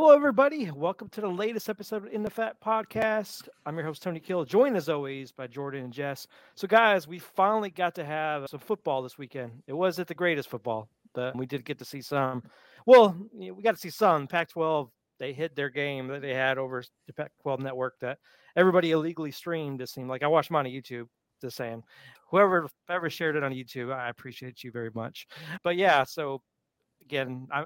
Hello, everybody. Welcome to the latest episode of In the Flat Podcast. I'm your host, Tony Kill, joined as always by Jordan and Jess. So, guys, we finally got to have some football this weekend. It wasn't the greatest football, but we did get to see some. Well, we got to see some. Pac 12, they hit their game that they had over the Pac 12 network that everybody illegally streamed, it seemed like. I watched mine on YouTube, just saying. Whoever ever shared it on YouTube, I appreciate you very much. But yeah, so again, I,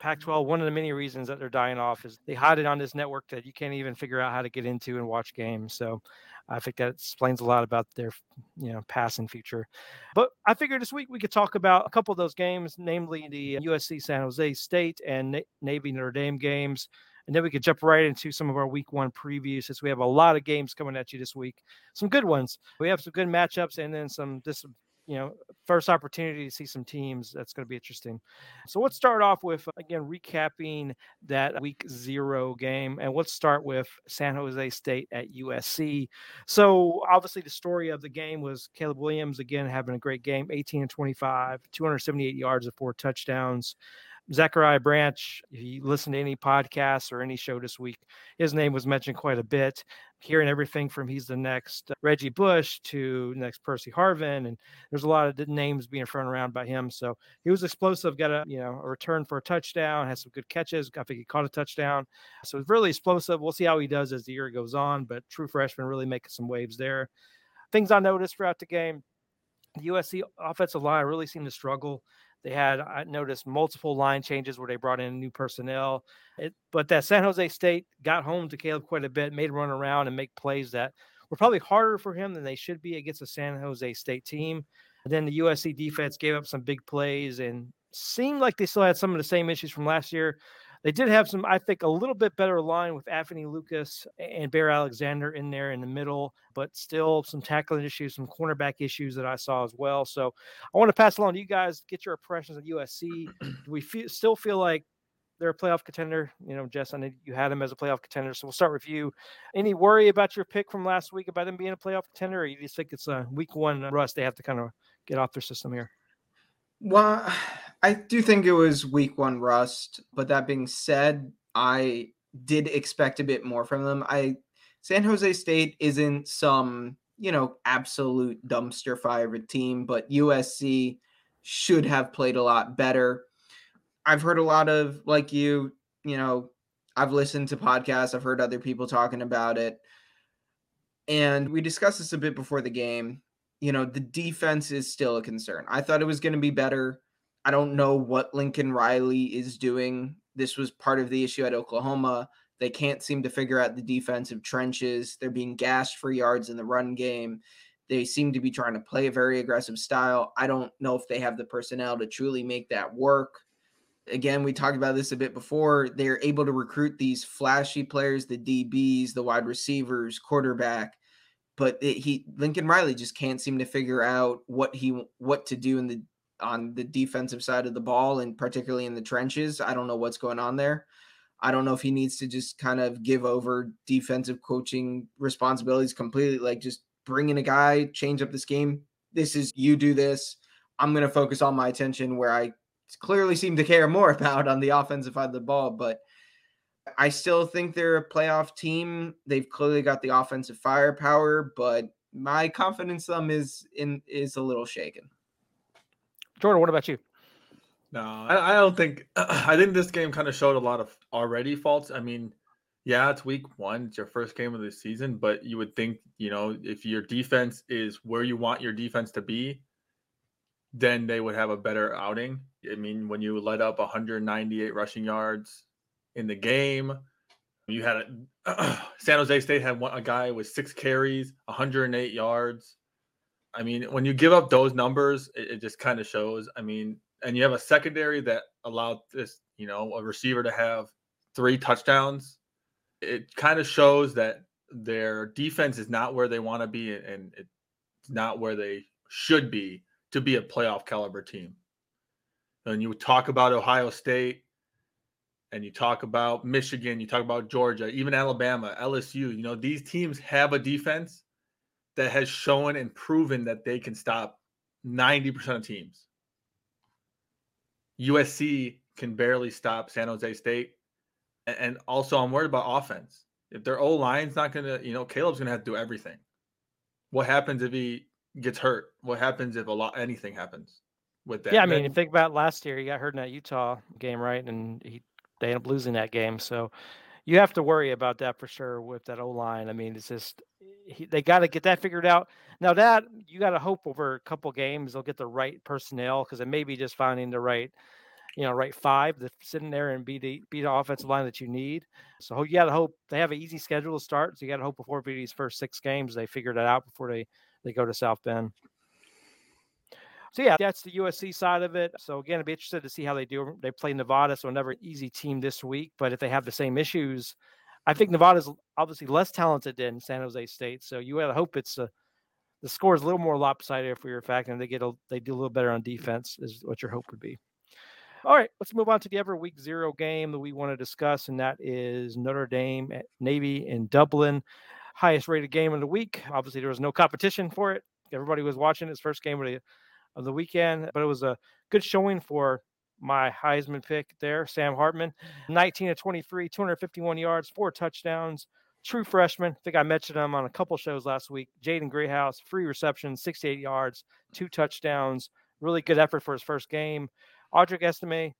Pac-12, one of the many reasons that they're dying off is they hide it on this network that you can't even figure out how to get into and watch games. So I think that explains a lot about their, you know, past and future. But I figured this week we could talk about a couple of those games, namely the USC San Jose State and Navy Notre Dame games. And then we could jump right into some of our week one previews since we have a lot of games coming at you this week. Some good ones. We have some good matchups and then some dis- you know, first opportunity to see some teams. That's going to be interesting. So let's start off with, again, recapping that week zero game. And let's start with San Jose State at USC. So obviously, the story of the game was Caleb Williams, again, having a great game 18 and 25, 278 yards and four touchdowns. Zachariah Branch, if you listen to any podcasts or any show this week, his name was mentioned quite a bit. Hearing everything from he's the next uh, Reggie Bush to next Percy Harvin, and there's a lot of names being thrown around by him. So he was explosive, got a you know a return for a touchdown, has some good catches. I think he caught a touchdown, so it's really explosive. We'll see how he does as the year goes on, but true freshman really making some waves there. Things I noticed throughout the game, the USC offensive line really seemed to struggle. They had I noticed multiple line changes where they brought in new personnel. It, but that San Jose State got home to Caleb quite a bit, made run around and make plays that were probably harder for him than they should be against a San Jose State team. And then the USC defense gave up some big plays and seemed like they still had some of the same issues from last year. They did have some, I think, a little bit better line with Anthony Lucas and Bear Alexander in there in the middle, but still some tackling issues, some cornerback issues that I saw as well. So I want to pass along to you guys, get your impressions of USC. Do we feel, still feel like they're a playoff contender? You know, Jess, I know you had them as a playoff contender. So we'll start with you. Any worry about your pick from last week about them being a playoff contender, or you just think it's a week one rust they have to kind of get off their system here? Well, I do think it was week one rust, but that being said, I did expect a bit more from them. I San Jose State isn't some, you know, absolute dumpster fire of a team, but USC should have played a lot better. I've heard a lot of like you, you know, I've listened to podcasts, I've heard other people talking about it. And we discussed this a bit before the game. You know, the defense is still a concern. I thought it was going to be better. I don't know what Lincoln Riley is doing. This was part of the issue at Oklahoma. They can't seem to figure out the defensive trenches. They're being gassed for yards in the run game. They seem to be trying to play a very aggressive style. I don't know if they have the personnel to truly make that work. Again, we talked about this a bit before. They're able to recruit these flashy players, the DBs, the wide receivers, quarterback, but it, he Lincoln Riley just can't seem to figure out what he what to do in the on the defensive side of the ball and particularly in the trenches. I don't know what's going on there. I don't know if he needs to just kind of give over defensive coaching responsibilities completely, like just bring in a guy, change up the scheme. This is you do this. I'm going to focus all my attention where I clearly seem to care more about on the offensive side of the ball. But I still think they're a playoff team. They've clearly got the offensive firepower, but my confidence in them is in is a little shaken. Jordan, what about you? No, I, I don't think. I think this game kind of showed a lot of already faults. I mean, yeah, it's week one, it's your first game of the season, but you would think, you know, if your defense is where you want your defense to be, then they would have a better outing. I mean, when you let up 198 rushing yards in the game, you had a San Jose State had one, a guy with six carries, 108 yards. I mean, when you give up those numbers, it, it just kind of shows. I mean, and you have a secondary that allowed this, you know, a receiver to have three touchdowns. It kind of shows that their defense is not where they want to be and it's not where they should be to be a playoff caliber team. And you talk about Ohio State and you talk about Michigan, you talk about Georgia, even Alabama, LSU, you know, these teams have a defense that has shown and proven that they can stop 90% of teams. USC can barely stop San Jose State. and also I'm worried about offense. If their O line's not gonna, you know, Caleb's gonna have to do everything. What happens if he gets hurt? What happens if a lot anything happens with that? Yeah, I mean, then, think about last year, he got hurt in that Utah game, right? And he they ended up losing that game. So you have to worry about that for sure with that O line. I mean, it's just he, they got to get that figured out. Now that you got to hope over a couple games they'll get the right personnel because it may be just finding the right you know, right five that's sitting there and be the be the offensive line that you need. So you got to hope they have an easy schedule to start. So you got to hope before these first six games they figure that out before they they go to South Bend. So yeah, that's the USC side of it. So again, I'd be interested to see how they do. They play Nevada, so another easy team this week. But if they have the same issues, I think Nevada's obviously less talented than San Jose State. So you to hope it's a the score is a little more lopsided if we were fact, and they get a, they do a little better on defense is what your hope would be. All right, let's move on to the ever week zero game that we want to discuss, and that is Notre Dame at Navy in Dublin. Highest rated game of the week. Obviously, there was no competition for it. Everybody was watching his first game of the, of the weekend, but it was a good showing for my Heisman pick there, Sam Hartman. 19 to 23, 251 yards, four touchdowns. True freshman. I think I mentioned him on a couple shows last week. Jaden Greathouse, free reception, 68 yards, two touchdowns. Really good effort for his first game. Audric Estime,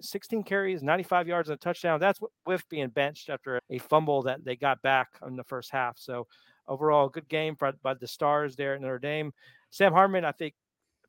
16 carries, 95 yards and a touchdown. That's with being benched after a fumble that they got back in the first half. So overall, good game by, by the Stars there at Notre Dame. Sam Hartman, I think,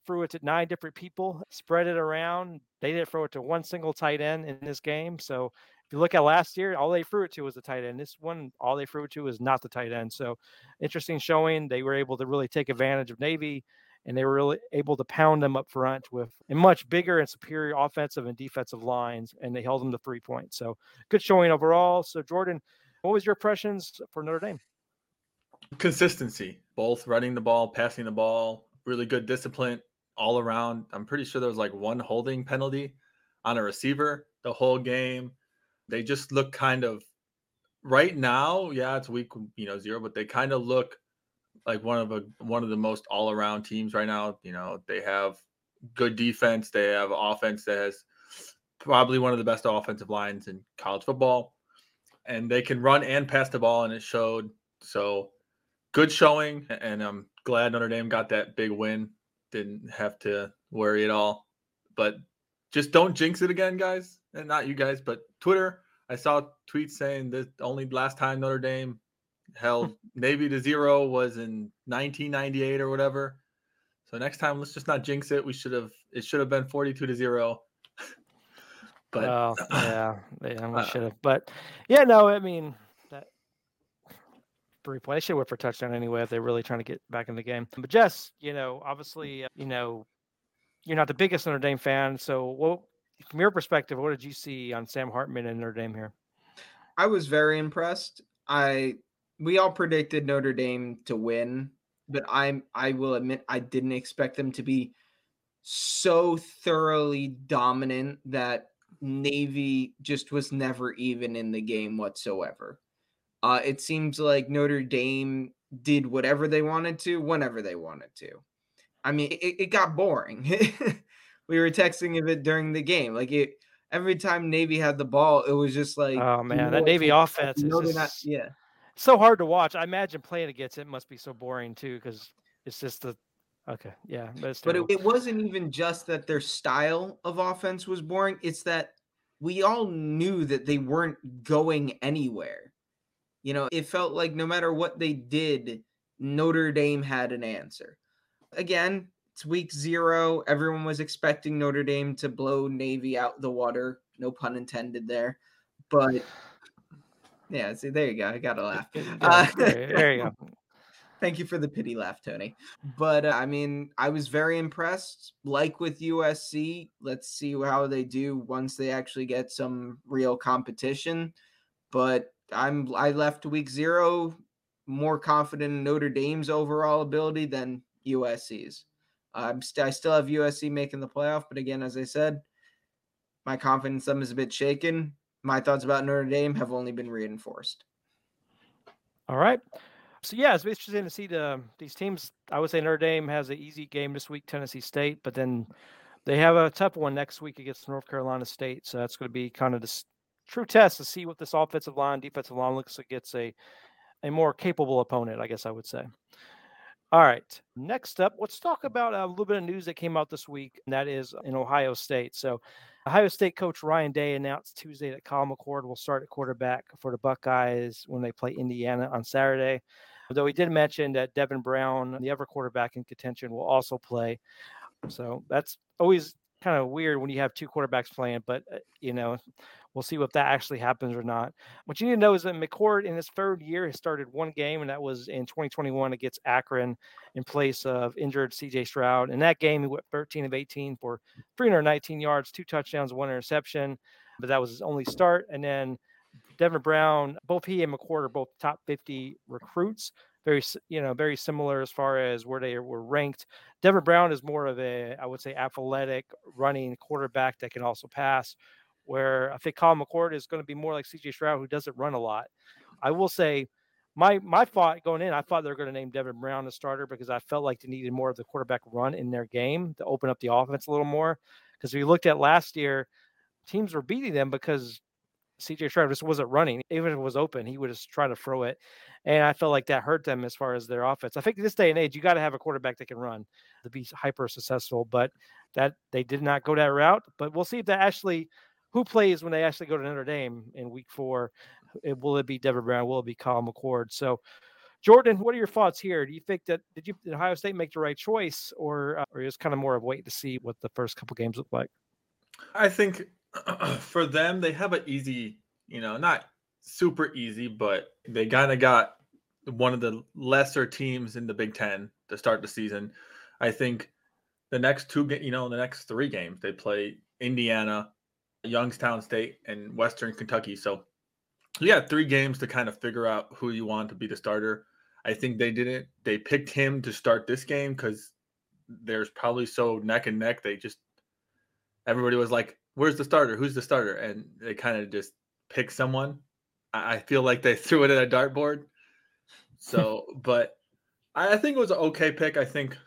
threw it to nine different people, spread it around. They didn't throw it to one single tight end in this game. So if you look at last year, all they threw it to was the tight end. This one, all they threw it to was not the tight end. So interesting showing. They were able to really take advantage of Navy and they were really able to pound them up front with a much bigger and superior offensive and defensive lines, and they held them to three points. So good showing overall. So Jordan, what was your impressions for Notre Dame? Consistency, both running the ball, passing the ball, really good discipline all around. I'm pretty sure there was like one holding penalty on a receiver the whole game. They just look kind of right now, yeah, it's week you know zero, but they kind of look like one of a one of the most all around teams right now. You know, they have good defense. They have offense that has probably one of the best offensive lines in college football, and they can run and pass the ball, and it showed. So good showing, and I'm glad Notre Dame got that big win. Didn't have to worry at all, but just don't jinx it again, guys. And not you guys, but Twitter. I saw tweets saying that only last time Notre Dame held Navy to zero was in 1998 or whatever. So next time, let's just not jinx it. We should have. It should have been 42 to zero. but well, yeah, yeah, we uh, should have. But yeah, no, I mean three point. They should went for touchdown anyway if they're really trying to get back in the game. But Jess, you know, obviously, uh, you know, you're not the biggest Notre Dame fan. So, what from your perspective, what did you see on Sam Hartman and Notre Dame here? I was very impressed. I we all predicted Notre Dame to win, but I'm I will admit I didn't expect them to be so thoroughly dominant that Navy just was never even in the game whatsoever. Uh, it seems like Notre Dame did whatever they wanted to, whenever they wanted to. I mean, it, it got boring. we were texting of it during the game. Like it, every time Navy had the ball, it was just like, oh man, that Navy offense is just... not, yeah so hard to watch. I imagine playing against it must be so boring too, because it's just the okay, yeah. But, but it, it wasn't even just that their style of offense was boring. It's that we all knew that they weren't going anywhere. You know, it felt like no matter what they did, Notre Dame had an answer. Again, it's week zero. Everyone was expecting Notre Dame to blow Navy out the water. No pun intended there. But yeah, see, there you go. I gotta laugh. Uh, there you go. Thank you for the pity laugh, Tony. But uh, I mean, I was very impressed. Like with USC, let's see how they do once they actually get some real competition. But I'm I left week zero more confident in Notre Dame's overall ability than USC's. I'm st- I still have USC making the playoff, but again, as I said, my confidence them is a bit shaken my thoughts about Notre Dame have only been reinforced. All right. So yeah, it's interesting to see the these teams. I would say Notre Dame has an easy game this week, Tennessee State, but then they have a tough one next week against North Carolina State. So that's going to be kind of the true test to see what this offensive line, defensive line looks like gets a a more capable opponent, I guess I would say. All right. Next up, let's talk about a little bit of news that came out this week, and that is in Ohio State. So, Ohio State coach Ryan Day announced Tuesday that Kyle McCord will start at quarterback for the Buckeyes when they play Indiana on Saturday. Though he did mention that Devin Brown, the other quarterback in contention, will also play. So that's always kind of weird when you have two quarterbacks playing, but uh, you know, we'll see if that actually happens or not. What you need to know is that McCord in his third year has started one game, and that was in 2021 against Akron in place of injured CJ Stroud. In that game, he went 13 of 18 for 319 yards, two touchdowns, one interception, but that was his only start. And then Devin Brown, both he and McCord are both top 50 recruits very you know very similar as far as where they were ranked. Devin Brown is more of a I would say athletic running quarterback that can also pass. Where I think Colin McCord is going to be more like CJ Stroud, who doesn't run a lot. I will say my my thought going in, I thought they were going to name Devin Brown the starter because I felt like they needed more of the quarterback run in their game to open up the offense a little more. Because we looked at last year, teams were beating them because CJ Stroud just wasn't running. Even if it was open, he would just try to throw it. And I felt like that hurt them as far as their offense. I think this day and age, you got to have a quarterback that can run to be hyper successful. But that they did not go that route. But we'll see if that actually who plays when they actually go to Notre Dame in week four. It, will it be Devin Brown? Will it be Kyle McCord? So Jordan, what are your thoughts here? Do you think that did you did Ohio State make the right choice, or uh, or is kind of more of wait to see what the first couple games look like? I think for them, they have an easy, you know, not super easy, but they kind of got one of the lesser teams in the Big Ten to start the season. I think the next two, you know, the next three games they play Indiana, Youngstown State, and Western Kentucky. So you got three games to kind of figure out who you want to be the starter. I think they didn't. They picked him to start this game because there's probably so neck and neck. They just everybody was like, "Where's the starter? Who's the starter?" And they kind of just pick someone. I feel like they threw it at a dartboard. So, but I think it was an okay pick. I think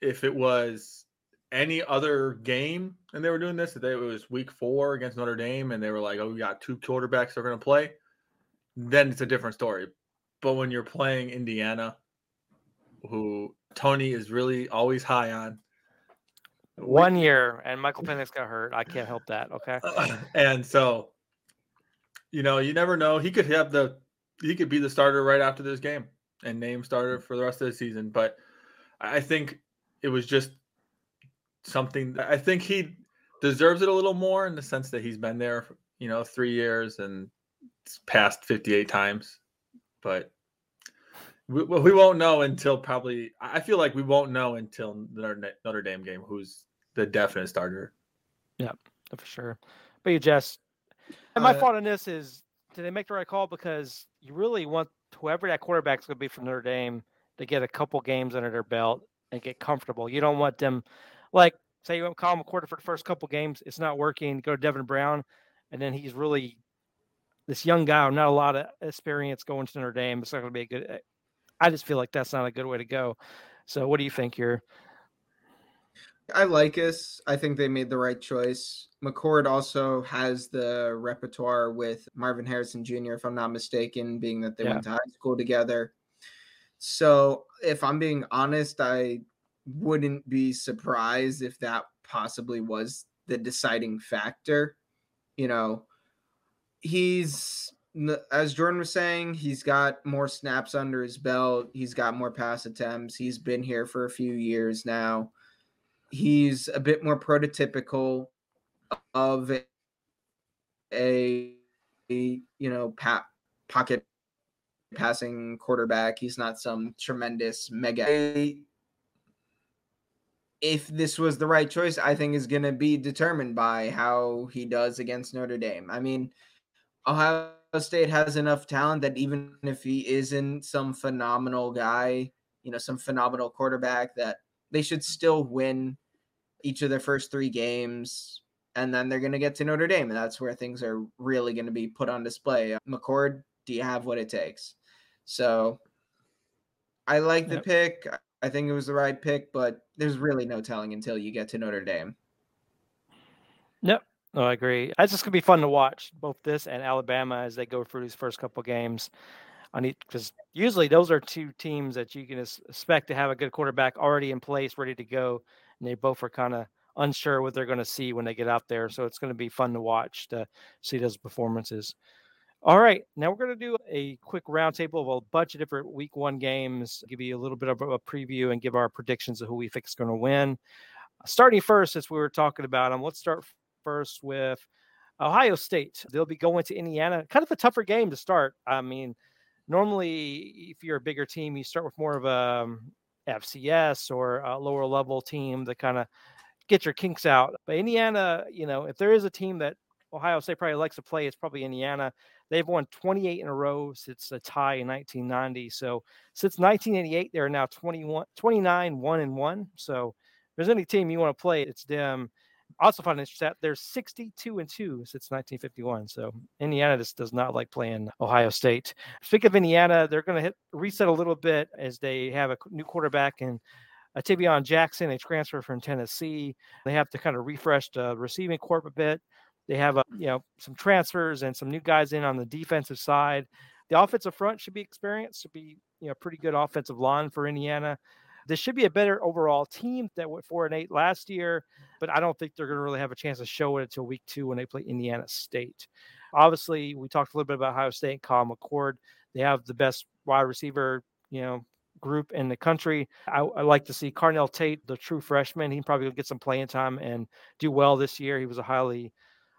if it was any other game and they were doing this, if it was week four against Notre Dame and they were like, oh, we got two quarterbacks that are going to play, then it's a different story. But when you're playing Indiana, who Tony is really always high on, one year and Michael Penix got hurt. I can't help that. Okay. and so you know, you never know. He could have the he could be the starter right after this game and name starter mm. for the rest of the season. But I think it was just something I think he deserves it a little more in the sense that he's been there, you know, three years and passed 58 times. But we, we won't know until probably, I feel like we won't know until the Notre Dame game who's the definite starter. Yeah, for sure. But you just and my uh, thought on this is, did they make the right call? Because you really want whoever that quarterback's going to be from Notre Dame to get a couple games under their belt and get comfortable. You don't want them, like, say you want to call him a quarter for the first couple games, it's not working. Go to Devin Brown, and then he's really this young guy, not a lot of experience going to Notre Dame. It's not going to be a good. I just feel like that's not a good way to go. So, what do you think here? I like us. I think they made the right choice. McCord also has the repertoire with Marvin Harrison Jr., if I'm not mistaken, being that they yeah. went to high school together. So, if I'm being honest, I wouldn't be surprised if that possibly was the deciding factor. You know, he's, as Jordan was saying, he's got more snaps under his belt, he's got more pass attempts, he's been here for a few years now he's a bit more prototypical of a, a, you know pat, pocket passing quarterback. He's not some tremendous mega. If this was the right choice, I think is going to be determined by how he does against Notre Dame. I mean, Ohio State has enough talent that even if he isn't some phenomenal guy, you know, some phenomenal quarterback, that they should still win each of their first three games. And then they're going to get to Notre Dame. And that's where things are really going to be put on display. Uh, McCord, do you have what it takes? So I like the yep. pick. I think it was the right pick, but there's really no telling until you get to Notre Dame. No, I agree. It's just gonna be fun to watch both this and Alabama as they go through these first couple games. I need because usually those are two teams that you can expect to have a good quarterback already in place, ready to go, and they both are kind of unsure what they're going to see when they get out there. So it's going to be fun to watch to see those performances. All right, now we're going to do a quick roundtable of a bunch of different Week One games, give you a little bit of a preview, and give our predictions of who we think is going to win. Starting first, as we were talking about them, let's start first with Ohio State. They'll be going to Indiana. Kind of a tougher game to start. I mean, normally, if you're a bigger team, you start with more of a um, FCS or a lower level team that kind of get your kinks out. But Indiana, you know, if there is a team that Ohio State probably likes to play, it's probably Indiana. They've won 28 in a row since a tie in 1990. So since 1988, they're now 21, 29, 1 and 1. So if there's any team you want to play, it's them. Also, find interesting they're 62 and 2 since 1951. So Indiana just does not like playing Ohio State. Speaking of Indiana, they're going to hit reset a little bit as they have a new quarterback and uh, Tayven Jackson, a transfer from Tennessee. They have to kind of refresh the receiving corp a bit. They have a, you know some transfers and some new guys in on the defensive side. The offensive front should be experienced, should be you know pretty good offensive line for Indiana. This should be a better overall team that went four and eight last year, but I don't think they're going to really have a chance to show it until week two when they play Indiana State. Obviously, we talked a little bit about Ohio State and Kyle McCord. They have the best wide receiver, you know, group in the country. I, I, like to see Carnell Tate, the true freshman. He probably get some playing time and do well this year. He was a highly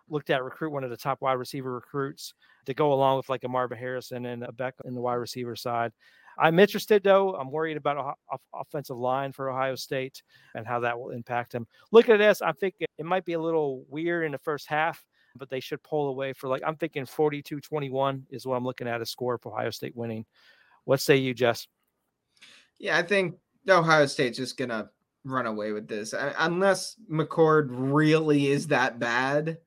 looked at recruit, one of the top wide receiver recruits to go along with like a Marvin Harrison and a Beck in the wide receiver side. I'm interested though. I'm worried about off- offensive line for Ohio State and how that will impact them. Look at this, I think it, might be a little weird in the first half, but they should pull away for like I'm thinking 42-21 is what I'm looking at a score for Ohio State winning. What say you, Jess? Yeah, I think Ohio State's just gonna run away with this unless McCord really is that bad.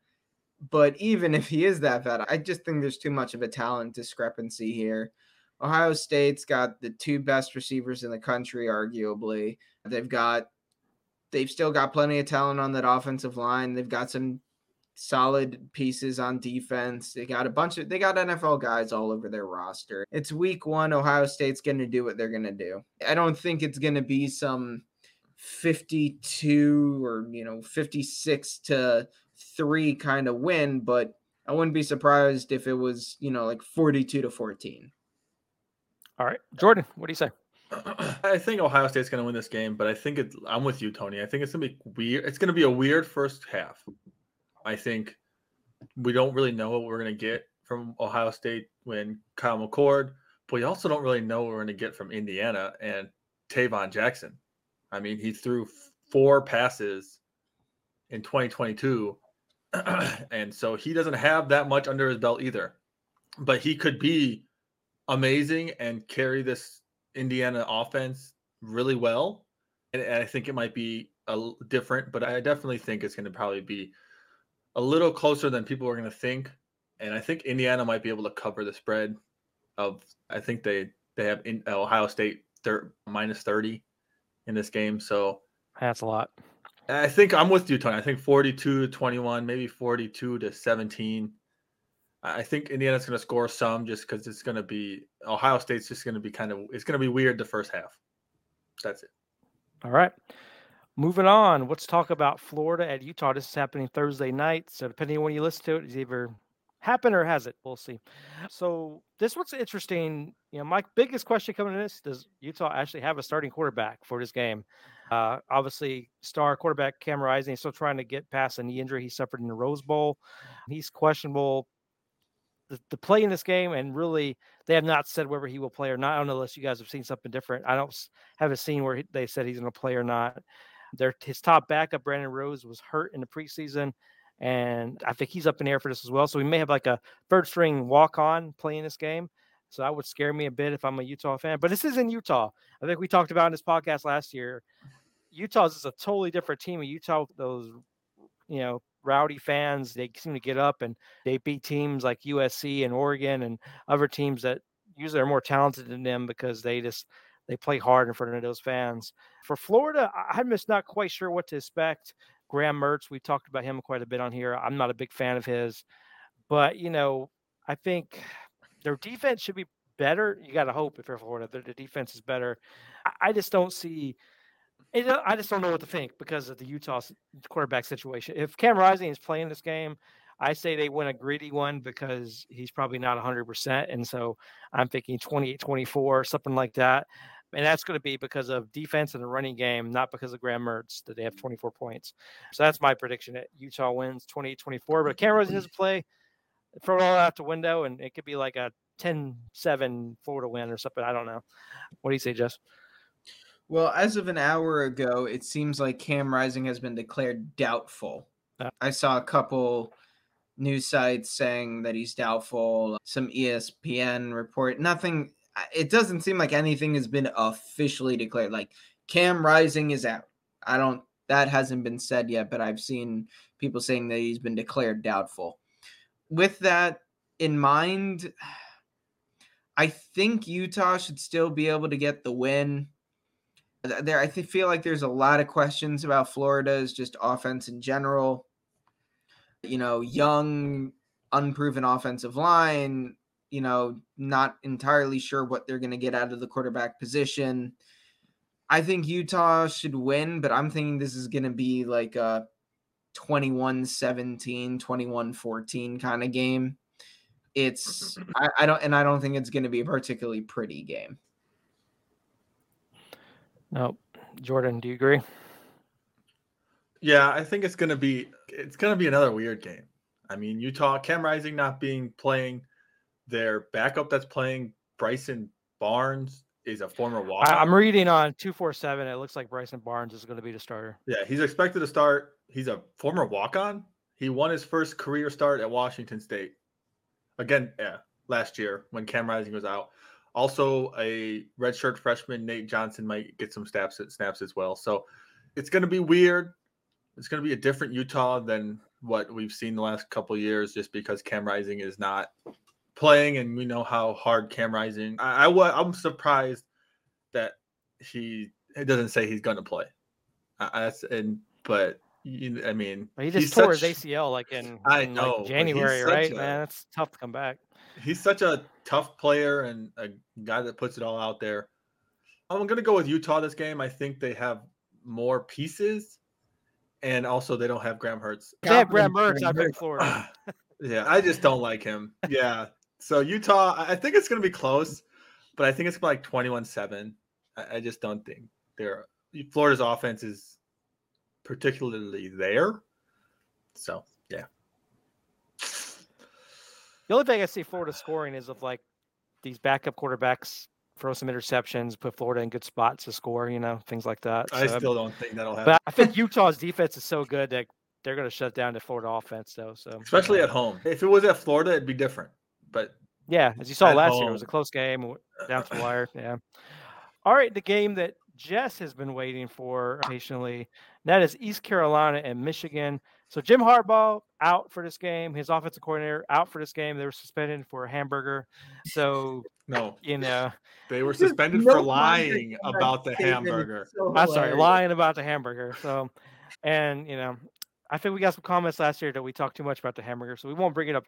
But even if he is that bad, I just think there's too much of a talent discrepancy here. Ohio State's got the two best receivers in the country, arguably. They've got they've still got plenty of talent on that offensive line. They've got some solid pieces on defense. They got a bunch of they got NFL guys all over their roster. It's week 1 Ohio State's going to do what they're going to do. I don't think it's going to be some 52 or you know 56 to 3 kind of win, but I wouldn't be surprised if it was, you know, like 42 to 14. All right. Jordan, what do you say? I think Ohio State's going to win this game, but I think it, I'm with you, Tony. I think it's going to be weird. It's going to be a weird first half. I think we don't really know what we're going to get from Ohio State when Kyle McCord, but we also don't really know what we're going to get from Indiana and Tayven Jackson. I mean, he threw four passes in 2022, and so he doesn't have that much under his belt either. But he could be amazing and carry this Indiana offense really well. And, and I think it might be a different, but I definitely think it's going to probably be a little closer than people are going to think. And I think Indiana might be able to cover the spread of. I think they they have in, Ohio State thir- minus thirty in this game, so that's a lot. I think I'm with you, Tony. I think 42 to 21, maybe 42 to 17. I think Indiana's going to score some just because it's going to be Ohio State's just going to be kind of it's going to be weird the first half. That's it. All right. Moving on, let's talk about Florida at Utah. This is happening Thursday night. So depending on when you listen to it, it's either happened or has it. We'll see. So this one's interesting. You know, my biggest question coming in this: Does Utah actually have a starting quarterback for this game? Uh, obviously, star quarterback Cam Rising is still trying to get past a knee injury he suffered in the Rose Bowl. He's questionable the, the play in this game, and really they have not said whether he will play or not. I don't know unless you guys have seen something different. I don't have a scene where he, they said he's going to play or not. Their his top backup Brandon Rose was hurt in the preseason, and I think he's up in the air for this as well. So we may have like a third string walk on playing this game. So that would scare me a bit if I'm a Utah fan. But this is in Utah. I think we talked about in this podcast last year. Utah is a totally different team. Utah, those you know rowdy fans. They seem to get up and they beat teams like USC and Oregon and other teams that usually are more talented than them because they just they play hard in front of those fans. For Florida, I'm just not quite sure what to expect. Graham Mertz, we talked about him quite a bit on here. I'm not a big fan of his, but you know, I think their defense should be better. You got to hope if you're Florida, the defense is better. I, I just don't see. It, uh, I just don't know what to think because of the Utah quarterback situation. If Cam Rising is playing this game, I say they win a greedy one because he's probably not 100%. And so I'm thinking 28 24, something like that. And that's going to be because of defense and the running game, not because of Graham Mertz that they have 24 points. So that's my prediction that Utah wins 28 24. But Cam Rising doesn't play, throw it all out the window, and it could be like a 10 7 Florida win or something. I don't know. What do you say, Jess? Well, as of an hour ago, it seems like Cam Rising has been declared doubtful. Uh, I saw a couple news sites saying that he's doubtful, some ESPN report, nothing. It doesn't seem like anything has been officially declared. Like Cam Rising is out. I don't, that hasn't been said yet, but I've seen people saying that he's been declared doubtful. With that in mind, I think Utah should still be able to get the win. There, I feel like there's a lot of questions about Florida's just offense in general. You know, young, unproven offensive line. You know, not entirely sure what they're going to get out of the quarterback position. I think Utah should win, but I'm thinking this is going to be like a 21 17, 21 14 kind of game it's I, I don't and I don't think it's going to be a particularly pretty game. No, Jordan, do you agree? Yeah, I think it's going to be it's to be another weird game. I mean, Utah Cam Rising not being playing, their backup that's playing Bryson Barnes is a former walk. I'm reading on two four seven. It looks like Bryson Barnes is going to be the starter. Yeah, he's expected to start. He's a former walk on. He won his first career start at Washington State again, yeah, last year when Cam Rising was out. Also, a redshirt freshman Nate Johnson might get some snaps snaps as well. So it's going to be weird. It's going to be a different Utah than what we've seen the last couple years, just because Cam Rising is not playing, and we know how hard Cam Rising. I, I I'm surprised that he it doesn't say he's going to play. Uh, that's and but you, I mean, he just tore such, his ACL like in, I in know like January, right? A, Man, that's tough to come back. He's such a tough player and a guy that puts it all out there. I'm gonna go with Utah this game. I think they have more pieces, and also they don't have Graham Mertz. They have Graham Mertz out in Florida. yeah, I just don't like him. Yeah, so Utah, I think it's gonna be close, but I think it's like 21-7. I, I just don't think they're Florida's offense is particularly there. So yeah. The only thing I see Florida scoring is of like these backup quarterbacks throw some interceptions, put Florida in good spots to score, you know, things like that. I still don't think that'll happen. But I think Utah's defense is so good that they're going to shut down the Florida offense, though. So especially at home, if it was at Florida, it'd be different. But yeah, as you saw last home. year, it was a close game down to the wire. Yeah. All right, the game that Jess has been waiting for patiently. That is East Carolina and Michigan. So Jim Harbaugh out for this game. His offensive coordinator out for this game. They were suspended for a hamburger. So no, you know they were suspended for lying about the hamburger. So I'm sorry, lying about the hamburger. So, and you know, I think we got some comments last year that we talked too much about the hamburger, so we won't bring it up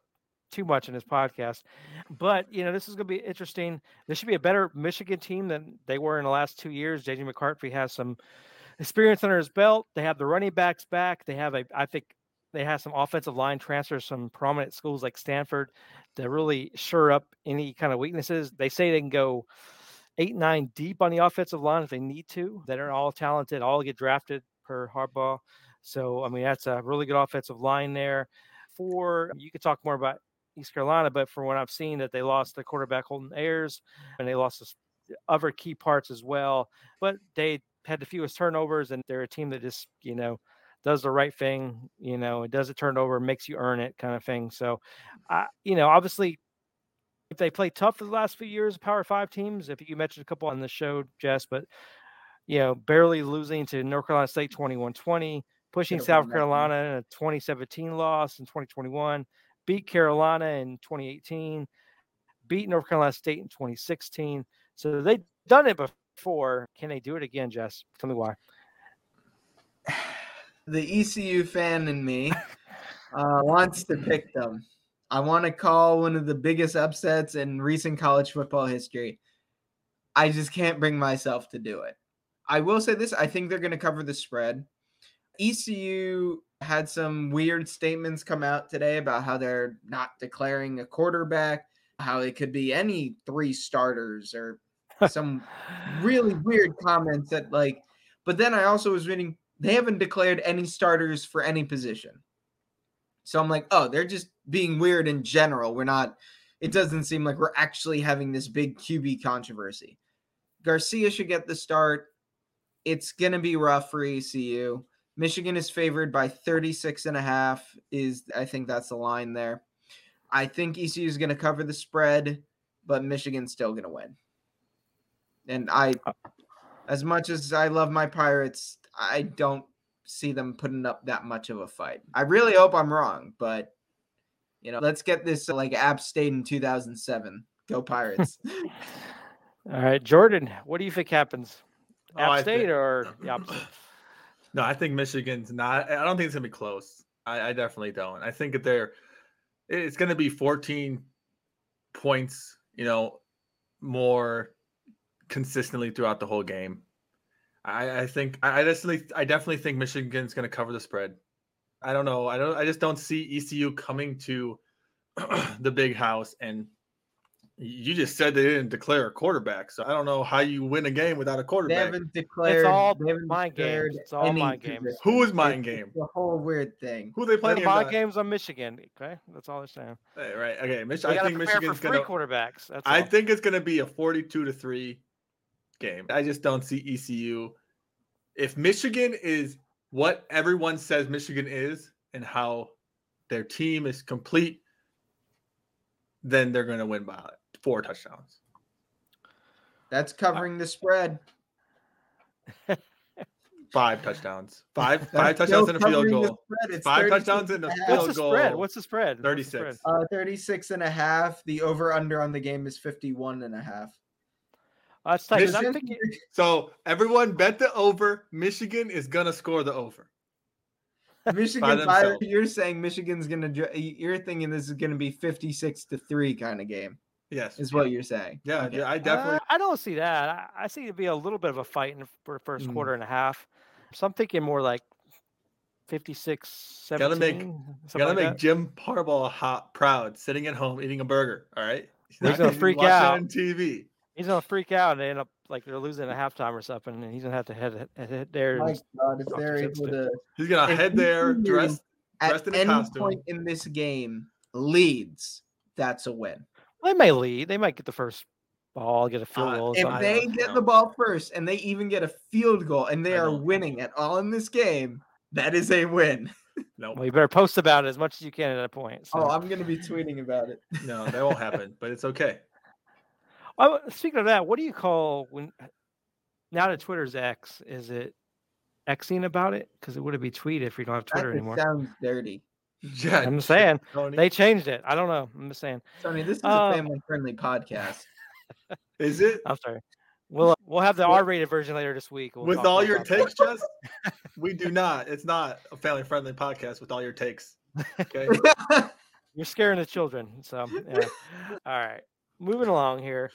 too much in this podcast. But you know, this is going to be interesting. This should be a better Michigan team than they were in the last two years. JJ McCarthy has some experience under his belt. They have the running backs back. They have a, I think, they have some offensive line transfers from prominent schools like Stanford to really sure up any kind of weaknesses. They say they can go eight, nine deep on the offensive line if they need to. They're all talented, all get drafted per Harbaugh. So I mean, that's a really good offensive line there. For you could talk more about East Carolina, but from what I've seen, that they lost the quarterback Holton Ahlers and they lost other key parts as well. But they had the fewest turnovers, and they're a team that just you know does the right thing. You know, it does a turnover, makes you earn it, kind of thing. So, mm-hmm. I you know, obviously. If they play tough for the last few years, Power Five teams, if you mentioned a couple on the show, Jess, but you know, barely losing to North Carolina State mm-hmm. 21 20, pushing South Carolina in a 2017 loss in 2021, beat Carolina in 2018, beat North Carolina State in 2016. So they've done it before. Can they do it again, Jess? Tell me why. the ECU fan in me uh, wants to pick them. I want to call one of the biggest upsets in recent college football history. I just can't bring myself to do it. I will say this I think they're going to cover the spread. ECU had some weird statements come out today about how they're not declaring a quarterback, how it could be any three starters or some really weird comments that like but then I also was reading they haven't declared any starters for any position. So I'm like, oh, they're just being weird in general. We're not, it doesn't seem like we're actually having this big QB controversy. Garcia should get the start. It's going to be rough for ECU. Michigan is favored by 36 and a half is I think that's the line there. I think ECU is going to cover the spread, but Michigan's still going to win. And I uh. as much as I love my Pirates, I don't see them putting up that much of a fight. I really hope I'm wrong, but you know, let's get this like App State in 2007. Go Pirates. All right, Jordan, what do you think happens? Oh, App I State think- or the opposite? No, I think Michigan's not. I don't think it's gonna be close. I, I definitely don't. I think that they're. It's gonna be 14 points. You know, more consistently throughout the whole game. I, I think I I definitely I definitely think Michigan's gonna cover the spread. I don't know. I don't. I just don't see ECU coming to the big house and. You just said they didn't declare a quarterback, so I don't know how you win a game without a they quarterback. haven't declared. all they mind games. It's all any mind games. Who is mind game? The whole weird thing. Who they Playing playing? my games on Michigan. Okay, that's all they're saying. Hey, right. Okay. Mich- They I gotta think Michigan's for three gonna. quarterbacks. That's I all. think it's gonna be a forty-two to three game. I just don't see ECU. If Michigan is what everyone says Michigan is, and how their team is complete, then they're gonna win by four touchdowns. That's covering the spread. Five touchdowns. Five five touchdowns still and a field the goal. Five touchdowns and a and half. field What's the goal. spread? What's the spread? 36. spread? Uh, 36 and a half. The over under on the game is 51 and a half. Uh, that's tight. 'cause I'm Michigan- thinking, So everyone bet the over. Michigan is gonna score the over. Michigan, themselves. Fire, you're saying Michigan's gonna. You're thinking this is gonna be 56 to three kind of game. Yes. Is what you're saying? Yeah, Okay. yeah, I definitely. Uh, I don't see that. I, I see it be a little bit of a fight in the first Mm. quarter and a half. So I'm thinking more like 56, 17. Gotta make- Gotta like make that. Jim Harbaugh hot, proud, sitting at home eating a burger. All right, he's He's not gonna freak out. on TV. He's gonna freak out and they end up like they're losing at halftime or something, and he's gonna have to head, head, head there. My God, if they're able to He's gonna head there, ECU dressed. Dressed at in a any costume. point in this game leads, that's a win. They may lead. They might get the first ball, get a field Uh, goal. or If they don't get know. the ball first and they even get a field goal and they I are don't- winning at all in this game, that is a win. No, well, you better post about it as much as you can at that point. So. Oh, I'm gonna be tweeting about it. no, that won't happen. But it's okay. Oh, speaking of that, what do you call when now that Twitter's X? Is it Xing about it? Because it wouldn't be tweet if we don't have Twitter that anymore. sounds dirty. Yeah, I'm saying Tony. they changed it. I don't know. I'm just saying. Tony, this is Uh, a family-friendly podcast. is it I'm sorry. We'll uh, we'll have the R-rated version later this week. We'll with all your takes, Jess? we do not. It's not a family-friendly podcast with all your takes. Okay. You're scaring the children. So yeah. all right. Moving along here.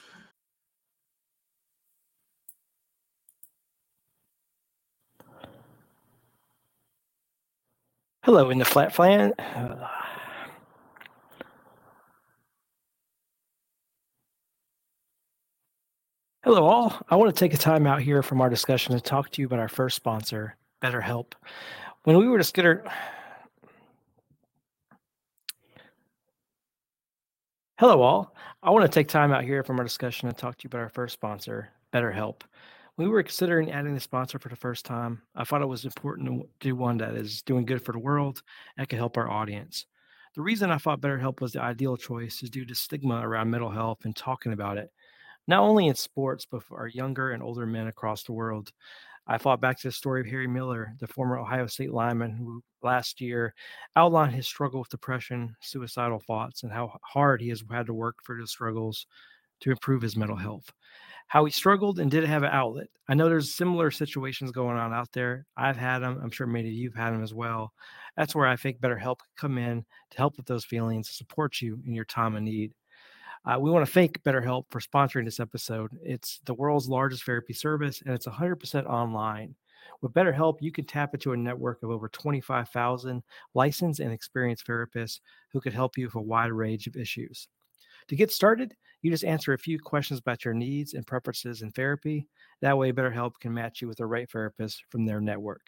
Hello in the flat flan. Hello, all. I want to take a time out here from our discussion to talk to you about our first sponsor, BetterHelp. When we were considered, Hello, all. I want to take time out here from our discussion to talk to you about our first sponsor, BetterHelp. We were considering adding the sponsor for the first time, I thought it was important to do one that is doing good for the world and can help our audience. The reason I thought BetterHelp was the ideal choice is due to stigma around mental health and talking about it, not only in sports, but for our younger and older men across the world. I fought back to the story of Harry Miller, the former Ohio State lineman who last year outlined his struggle with depression, suicidal thoughts, and how hard he has had to work for his struggles to improve his mental health. How he struggled and didn't have an outlet. I know there's similar situations going on out there. I've had them. I'm sure many of you've had them as well. That's where I think BetterHelp can come in to help with those feelings, support you in your time of need. Uh, we want to thank BetterHelp for sponsoring this episode. It's the world's largest therapy service, and it's 100% online. With BetterHelp, you can tap into a network of over 25,000 licensed and experienced therapists who can help you with a wide range of issues. To get started, you just answer a few questions about your needs and preferences in therapy. That way, BetterHelp can match you with the right therapist from their network.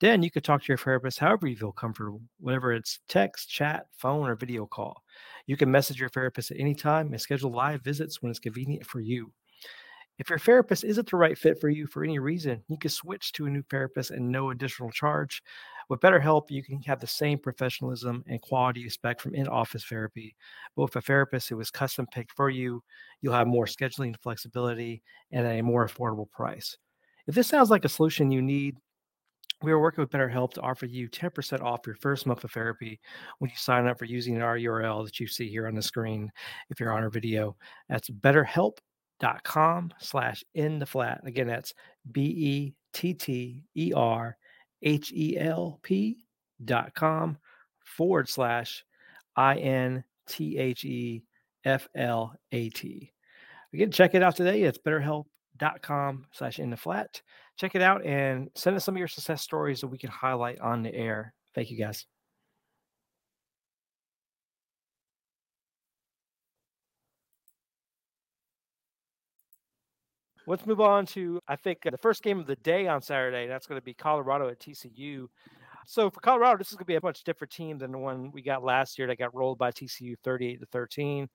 Then you could talk to your therapist however you feel comfortable, whether it's text, chat, phone, or video call. You can message your therapist at any time and schedule live visits when it's convenient for you. If your therapist isn't the right fit for you for any reason, you can switch to a new therapist and no additional charge. With BetterHelp, you can have the same professionalism and quality you expect from in office therapy. But with a therapist who is custom picked for you, you'll have more scheduling flexibility and a more affordable price. If this sounds like a solution you need, we are working with BetterHelp to offer you 10% off your first month of therapy when you sign up for using our URL that you see here on the screen if you're on our video. That's BetterHelp dot com slash in the flat. Again, that's B E T T E R H E L P dot com forward slash I N T H E F L A T. Again, check it out today. It's betterhelp.com slash in the flat. Check it out and send us some of your success stories that we can highlight on the air. Thank you guys. Let's move on to, I think, the first game of the day on Saturday. That's going to be Colorado at TCU. So for Colorado, this is going to be a much different team than the one we got last year that got rolled by TCU 38 to 13.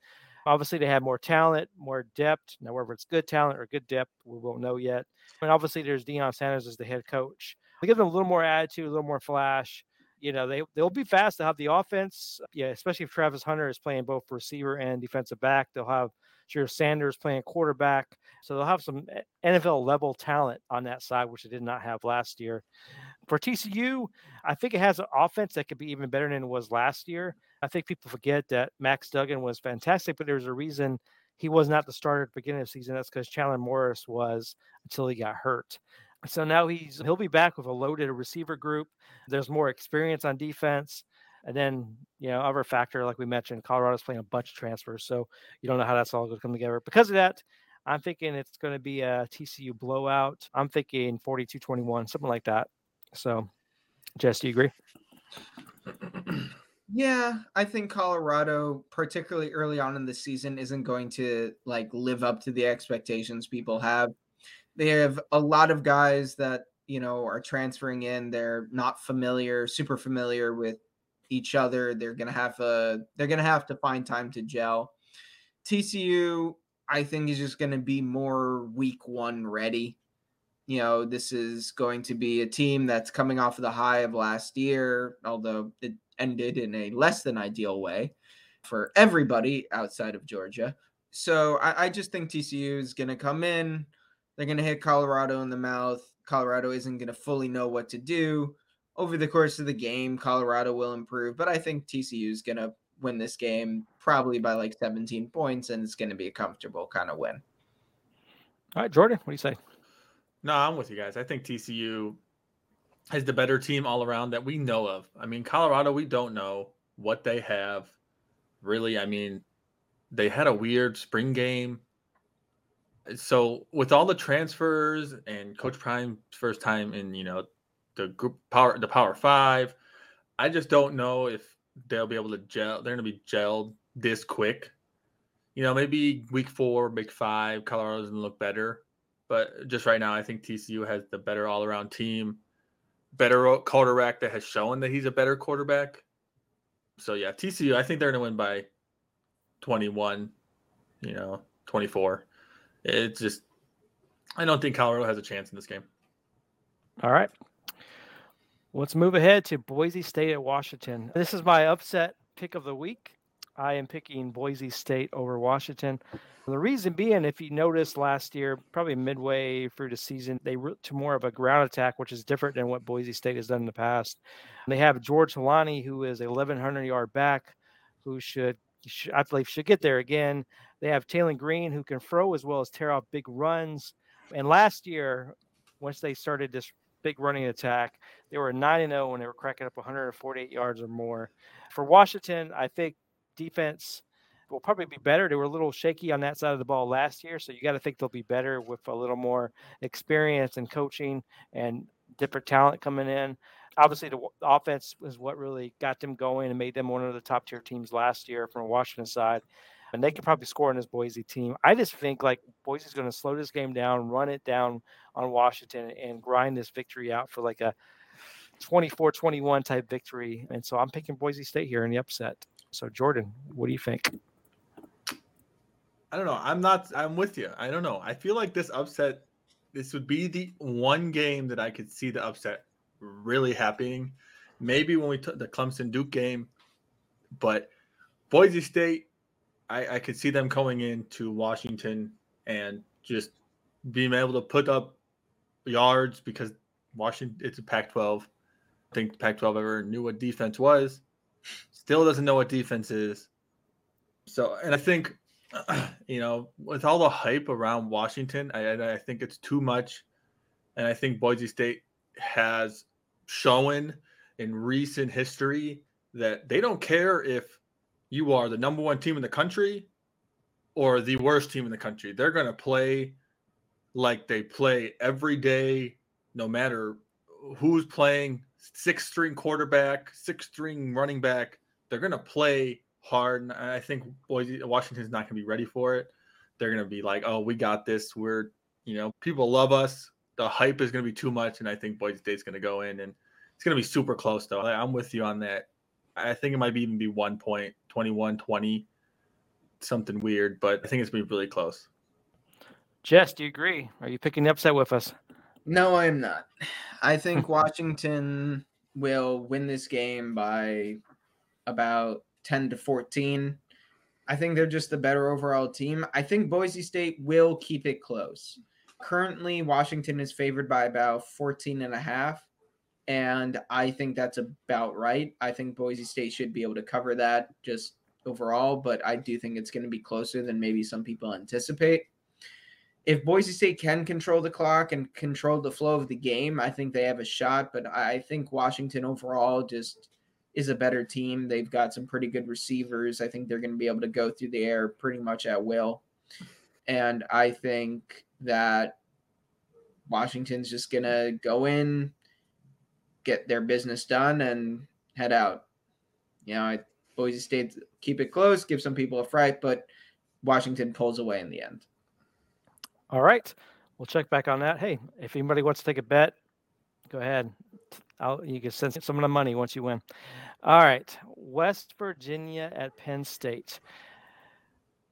Obviously, they have more talent, more depth. Now, whether it's good talent or good depth, we won't know yet. And obviously, there's Deion Sanders as the head coach. They give them a little more attitude, a little more flash. You know, they they'll be fast. They'll have the offense. Yeah, especially if Travis Hunter is playing both receiver and defensive back. They'll have Shedeur Sanders playing quarterback. So they'll have some eh, NFL level talent on that side, which they did not have last year. For TCU, I think it has an offense that could be even better than it was last year. I think people forget that Max Duggan was fantastic, but there's a reason he was not the starter at the beginning of the season. That's because Chandler Morris was until he got hurt. So now he's he'll be back with a loaded receiver group. There's more experience on defense. And then, you know, other factor, like we mentioned, Colorado's playing a bunch of transfers. So you don't know how that's all going to come together. Because of that, I'm thinking it's going to be a TCU blowout. I'm thinking 42 21, something like that. So, Jess, do you agree? Yeah, I think Colorado, particularly early on in the season, isn't going to like live up to the expectations people have. They have a lot of guys that, you know, are transferring in. They're not familiar, super familiar with each other. They're gonna have a they're gonna have to find time to gel. TCU, I think, is just gonna be more week one ready. You know, this is going to be a team that's coming off of the high of last year, although it ended in a less than ideal way for everybody outside of Georgia. So I, I just think TCU is gonna come in. They're gonna hit Colorado in the mouth. Colorado isn't gonna fully know what to do over the course of the game, Colorado will improve, but I think TCU is going to win this game probably by like 17 points, and it's going to be a comfortable kind of win. All right, Jordan, what do you say? No, I'm with you guys. I think TCU has the better team all around that we know of. I mean, Colorado, we don't know what they have. Really, I mean, they had a weird spring game. So with all the transfers and Coach Prime's first time in, you know, the group power the power five. I just don't know if they'll be able to gel. They're going to be gelled this quick. You know, maybe week four, week five, Colorado doesn't look better. But just right now, I think TCU has the better all around team, better quarterback that has shown that he's a better quarterback. So yeah, TCU, I think they're going to win by 21, you know, 24. It's just, I don't think Colorado has a chance in this game. All right. Let's move ahead to Boise State at Washington. This is my upset pick of the week. I am picking Boise State over Washington. The reason being, if you noticed last year, probably midway through the season, they went to more of a ground attack, which is different than what Boise State has done in the past. They have George Holani, who is a 1,100 yard back, who should, I believe, should get there again. They have Taylen Green who can throw as well as tear off big runs. And last year, once they started this big running attack, they were 9 0 when they were cracking up 148 yards or more. For Washington, I think defense will probably be better. They were a little shaky on that side of the ball last year, so you got to think they'll be better with a little more experience and coaching and different talent coming in. Obviously, the offense is what really got them going and made them one of the top tier teams last year from Washington side. And they could probably score on this Boise team. I just think like Boise's going to slow this game down, run it down on Washington, and grind this victory out for like a 24 21 type victory. And so I'm picking Boise State here in the upset. So, Jordan, what do you think? I don't know. I'm not. I'm with you. I don't know. I feel like this upset. This would be the one game that I could see the upset really happening. Maybe when we took the Clemson Duke game, but Boise State, I, I could see them going into Washington and just being able to put up yards because Washington it's a Pac-12. I think Pac-12 ever knew what defense was. Still doesn't know what defense is. So, and I think you know, with all the hype around Washington, I, I think it's too much. And I think Boise State has shown in recent history that they don't care if you are the number one team in the country or the worst team in the country. They're going to play like they play every day, no matter who's playing six string quarterback, six string running back. They're going to play hard. And I think Boise, Washington's not going to be ready for it. They're going to be like, oh, we got this. We're, you know, people love us. The hype is going to be too much. And I think Boise State's going to go in and it's going to be super close, though. I'm with you on that. I think it might even be one point, 21 20, something weird, but I think it's going to be really close. Jess, do you agree? Are you picking the upset with us? No, I am not. I think Washington will win this game by about 10 to 14. I think they're just the better overall team. I think Boise State will keep it close. Currently, Washington is favored by about 14 and a half. And I think that's about right. I think Boise State should be able to cover that just overall, but I do think it's going to be closer than maybe some people anticipate. If Boise State can control the clock and control the flow of the game, I think they have a shot. But I think Washington overall just is a better team. They've got some pretty good receivers. I think they're going to be able to go through the air pretty much at will. And I think that Washington's just going to go in, get their business done, and head out. You know, I, Boise State keep it close, give some people a fright, but Washington pulls away in the end. All right. We'll check back on that. Hey, if anybody wants to take a bet, go ahead. I'll, you can send some of the money once you win. All right, West Virginia at Penn State.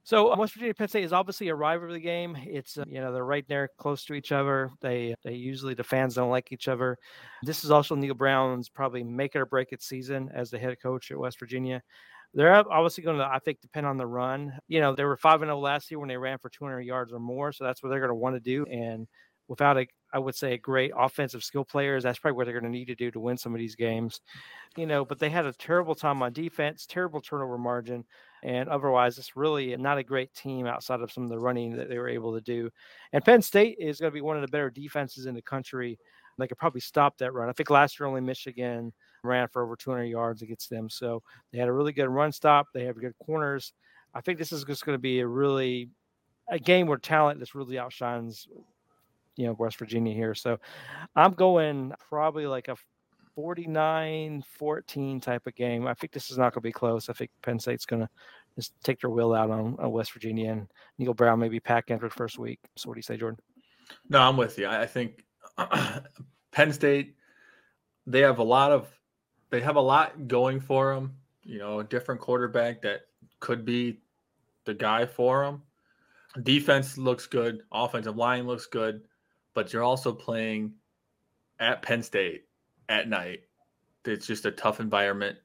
So West Virginia Penn State is obviously a rivalry game. It's uh, you know they're right there close to each other. They they usually the fans don't like each other. This is also Neal Brown's probably make it or break it season as the head coach at West Virginia. They're obviously going to I think depend on the run. You know they were five and zero oh last year when they ran for 200 yards or more, so that's what they're going to want to do. And without a I would say great offensive skill players. That's probably what they're going to need to do to win some of these games, you know. But they had a terrible time on defense, terrible turnover margin, and otherwise, it's really not a great team outside of some of the running that they were able to do. And Penn State is going to be one of the better defenses in the country. They could probably stop that run. I think last year only Michigan ran for over 200 yards against them, so they had a really good run stop. They have good corners. I think this is just going to be a really a game where talent just really outshines you know West Virginia here. So I'm going probably like a 49-14 type of game. I think this is not going to be close. I think Penn State's going to just take their will out on, on West Virginia and Neal Brown maybe pack for the first week. So what do you say, Jordan? No, I'm with you. I think Penn State they have a lot of they have a lot going for them. You know, a different quarterback that could be the guy for them. Defense looks good. Offensive line looks good but you're also playing at Penn State at night. It's just a tough environment.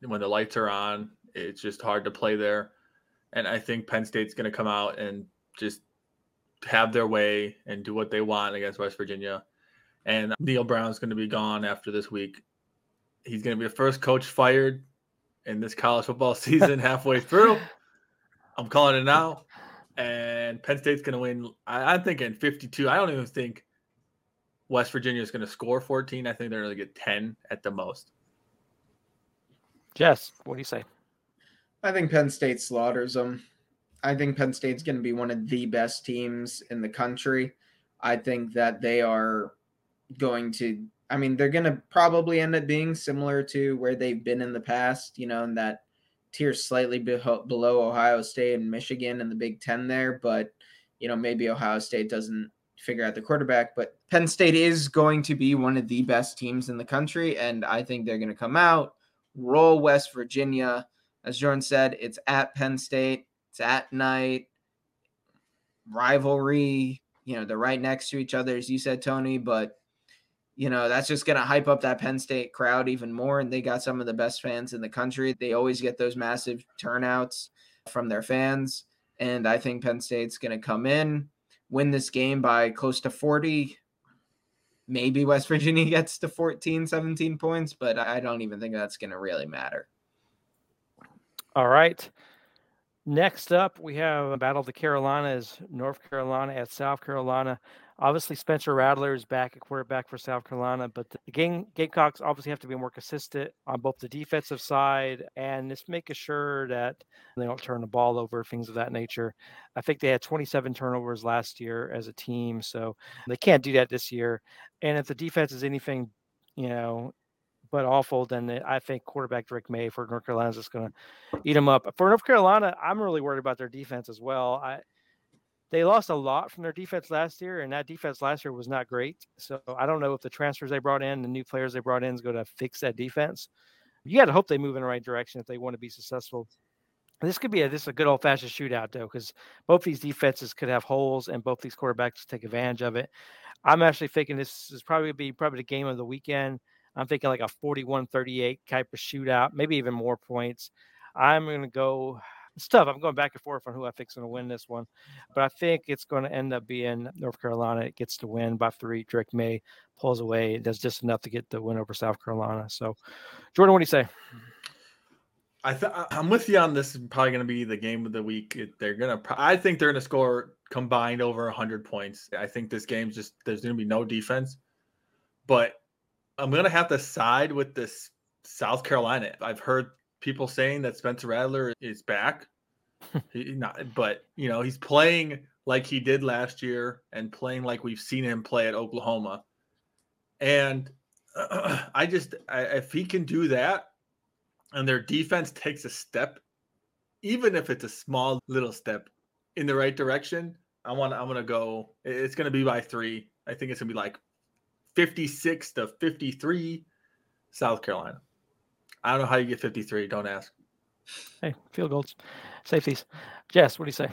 When the lights are on, it's just hard to play there. And I think Penn State's going to come out and just have their way and do what they want against West Virginia. And Neal Brown's going to be gone after this week. He's going to be the first coach fired in this college football season halfway through. I'm calling it now. and Penn State's going to win. I, am thinking 52. I don't even think West Virginia is going to score 14. I think they're going to get 10 at the most. Jess, what do you say? I think Penn State slaughters them. I think Penn State's going to be one of the best teams in the country. I think that they are going to, I mean, they're going to probably end up being similar to where they've been in the past, you know, in that tier slightly below Ohio State and Michigan in the Big Ten there. But, you know, maybe Ohio State doesn't figure out the quarterback. But Penn State is going to be one of the best teams in the country. And I think they're going to come out, roll West Virginia. As Jordan said, it's at Penn State, it's at night, rivalry. You know, they're right next to each other, as you said, Tony. But you know, that's just going to hype up that Penn State crowd even more. And they got some of the best fans in the country. They always get those massive turnouts from their fans. And I think Penn State's going to come in, win this game by close to 40. Maybe West Virginia gets to 14, 17 points, but I don't even think that's going to really matter. All right. Next up, we have a Battle of the Carolinas, North Carolina at South Carolina. Obviously, Spencer Rattler is back at quarterback for South Carolina, but the game Gamecocks obviously have to be more consistent on both the defensive side and just making sure that they don't turn the ball over, things of that nature. I think they had 27 turnovers last year as a team, so they can't do that this year. And if the defense is anything, you know, but awful, then I think quarterback Drake Maye for North Carolina is just going to eat them up. For North Carolina, I'm really worried about their defense as well. I they lost a lot from their defense last year, and that defense last year was not great. So I don't know if the transfers they brought in, the new players they brought in, is going to fix that defense. You got to hope they move in the right direction if they want to be successful. This could be a this a good old fashioned shootout though, because both these defenses could have holes, and both these quarterbacks take advantage of it. I'm actually thinking this is probably be probably the game of the weekend. I'm thinking like a 41-38 type of shootout, maybe even more points. I'm going to go it's tough. I'm going back and forth on who I think's going to win this one, but I think it's going to end up being North Carolina. It gets to win by three. Drake Maye pulls away. Does just enough to get the win over South Carolina. So, Jordan, what do you say? I th- I'm with you on this. Is probably going to be the game of the week. They're gonna. I think they're going to score combined over 100 points. I think this game's just there's going to be no defense, but I'm going to have to side with this South Carolina. I've heard people saying that Spencer Rattler is back. he, not, but you know he's playing like he did last year and playing like we've seen him play at Oklahoma. And uh, I just I, if he can do that, and their defense takes a step, even if it's a small little step in the right direction, I want I'm gonna go. It's gonna be by three. I think it's gonna be like 56 to 53, South Carolina. I don't know how you get 53. Don't ask. Hey, field goals, safeties. Jess, what do you say?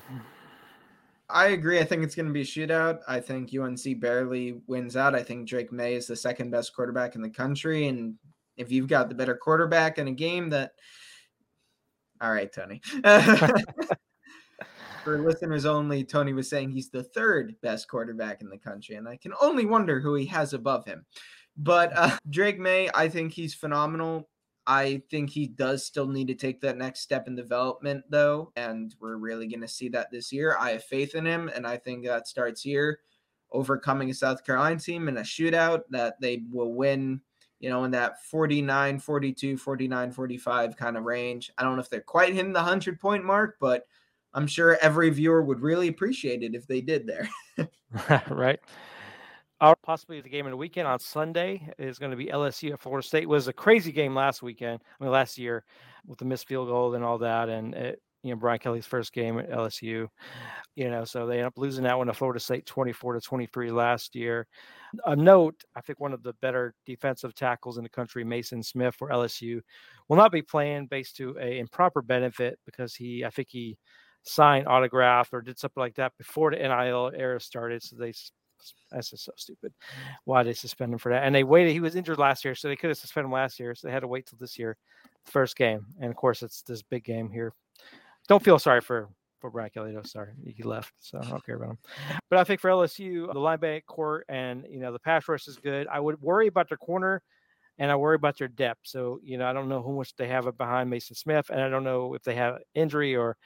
I agree. I think it's going to be a shootout. I think UNC barely wins out. I think Drake Maye is the second best quarterback in the country. And if you've got the better quarterback in a game that. All right, Tony. For listeners only, Tony was saying he's the third best quarterback in the country. And I can only wonder who he has above him. But uh, Drake Maye, I think he's phenomenal. I think he does still need to take that next step in development, though, and we're really going to see that this year. I have faith in him, and I think that starts here, overcoming a South Carolina team in a shootout that they will win, you know, in that 49, 42, 49, 45 kind of range. I don't know if they're quite hitting the 100 point mark, but I'm sure every viewer would really appreciate it if they did there. right. Our possibly the game of the weekend on Sunday is going to be LSU at Florida State. It was a crazy game last weekend. I mean, last year with the missed field goal and all that, and it, you know Brian Kelly's first game at LSU. You know, so they end up losing that one to Florida State, twenty-four to twenty-three last year. A note: I think one of the better defensive tackles in the country, Maason Smith for LSU, will not be playing based to a improper benefit because he, I think he signed autograph or did something like that before the NIL era started. So they that's just so stupid. Why they suspend him for that? And they waited. He was injured last year, so they could have suspended him last year. So they had to wait till this year, first game. And of course, it's this big game here. Don't feel sorry for for Brad though. Sorry, he left, so I don't care about him. But I think for LSU, the linebacker court and you know the pass rush is good. I would worry about their corner, and I worry about their depth. So you know I don't know how much they have behind Maason Smith, and I don't know if they have injury or